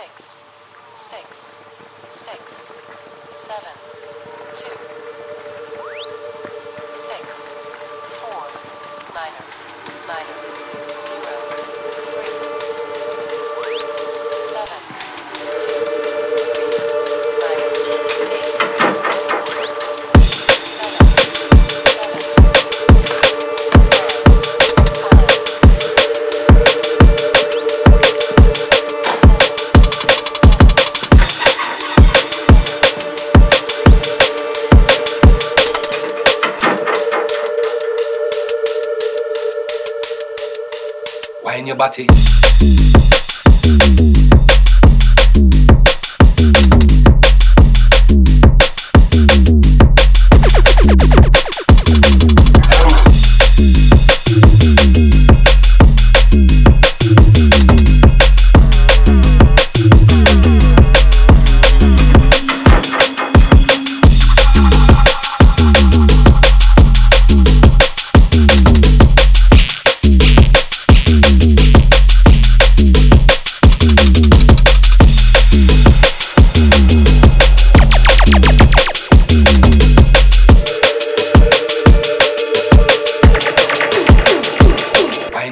six, six, six, seven, two, six, four, niner, niner, বাঁচি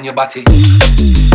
your body.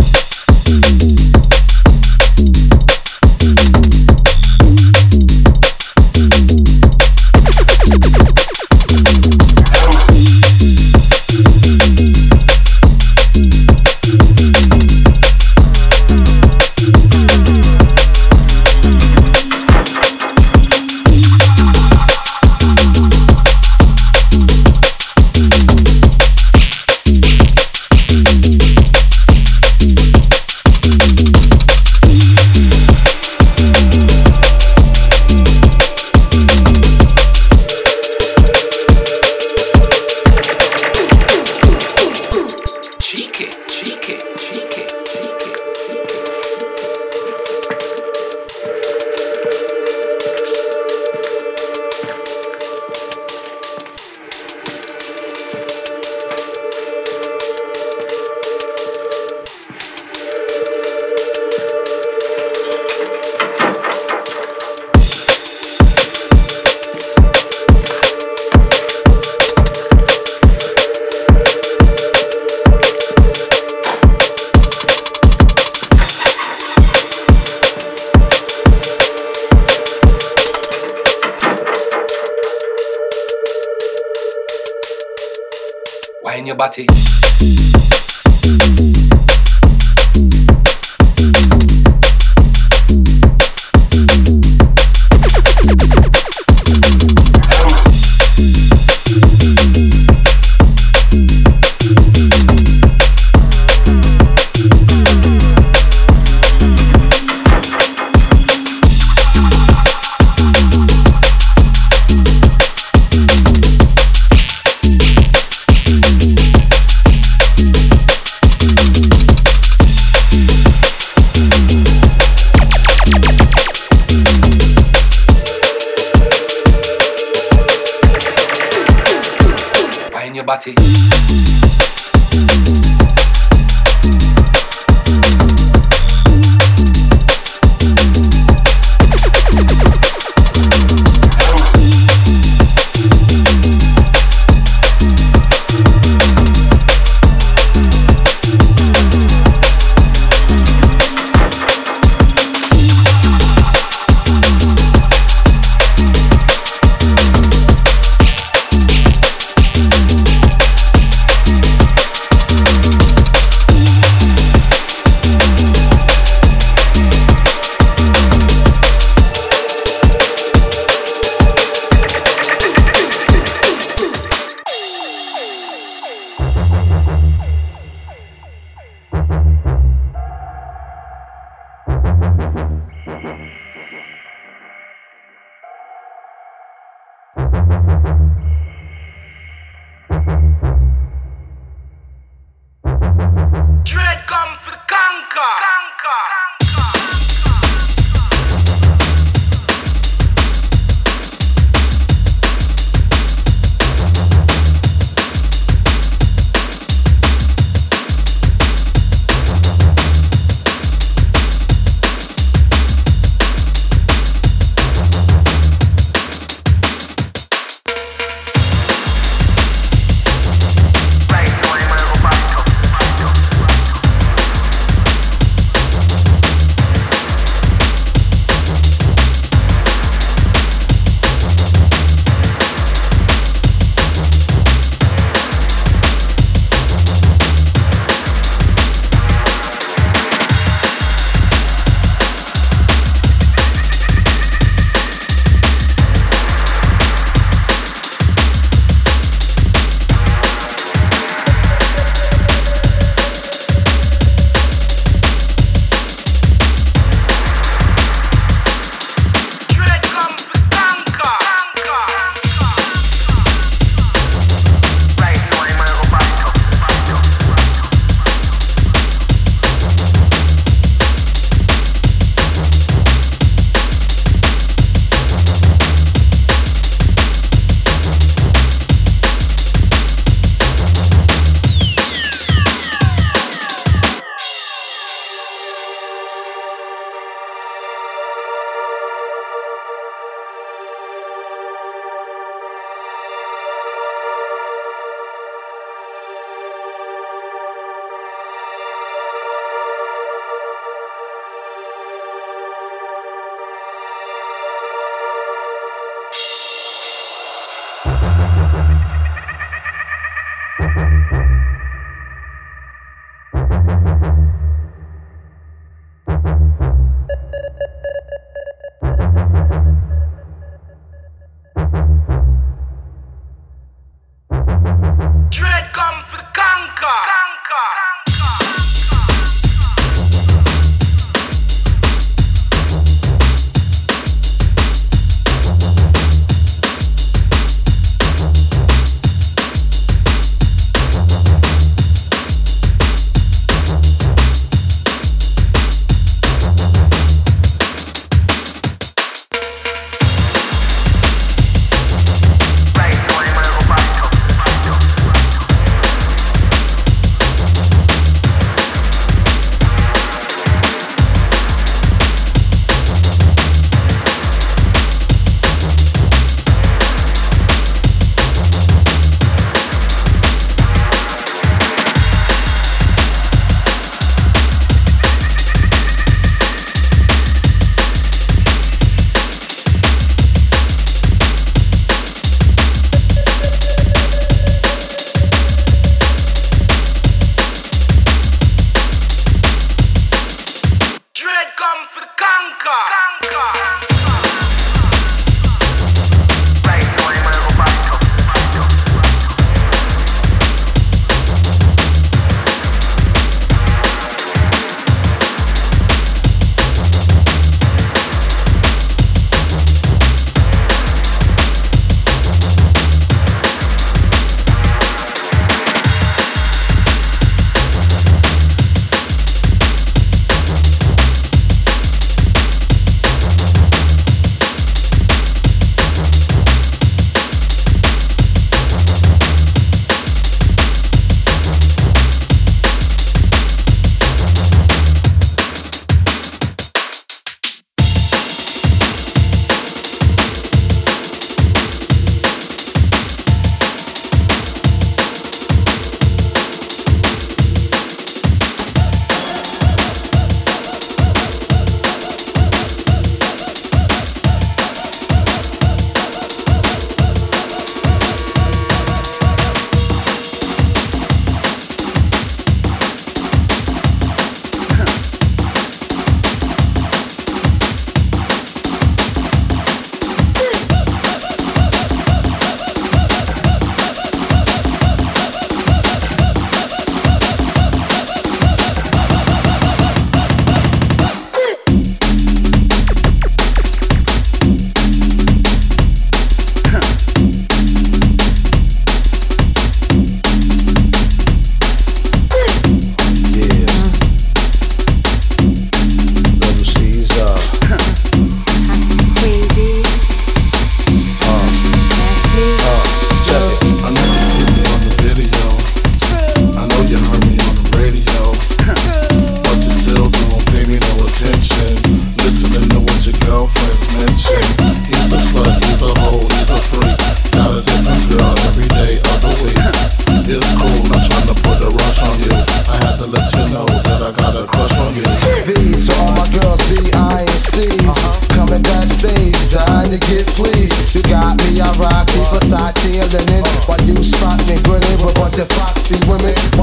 Your body.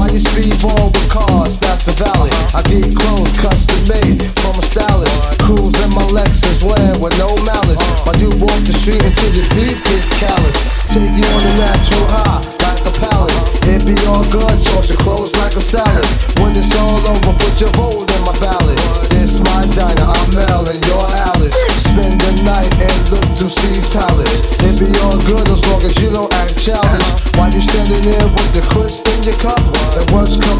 Why you see the cars? That's valley. I get clothes custom made from a stylist. Cruise in my Lexus, wear with no malice. While you walk the street until your feet get callous. Take you on a natural high, like a palace. It be all good, toss your clothes like a salad. When it's all over, put your whole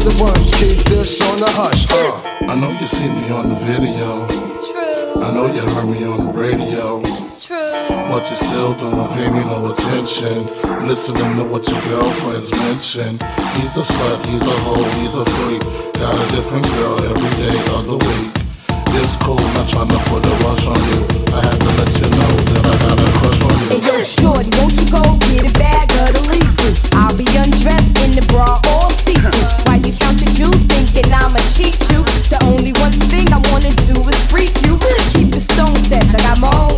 the worms, keep this on the hush. Uh. I know you see me on the video. True. I know you heard me on the radio. True. But you still don't pay me no attention. Listening to what your girlfriends mention. He's a slut, he's a hoe, he's a freak. Got a different girl every day of the week. It's cool, not trying to put a rush on you. I have to let you know that I got a crush on you. Hey yo, shorty, won't you go get a bag of the leafy? I'll be undressed in the bra all season. Cheat you. The only one thing I wanna do is freak you. Keep the stone set, I got more.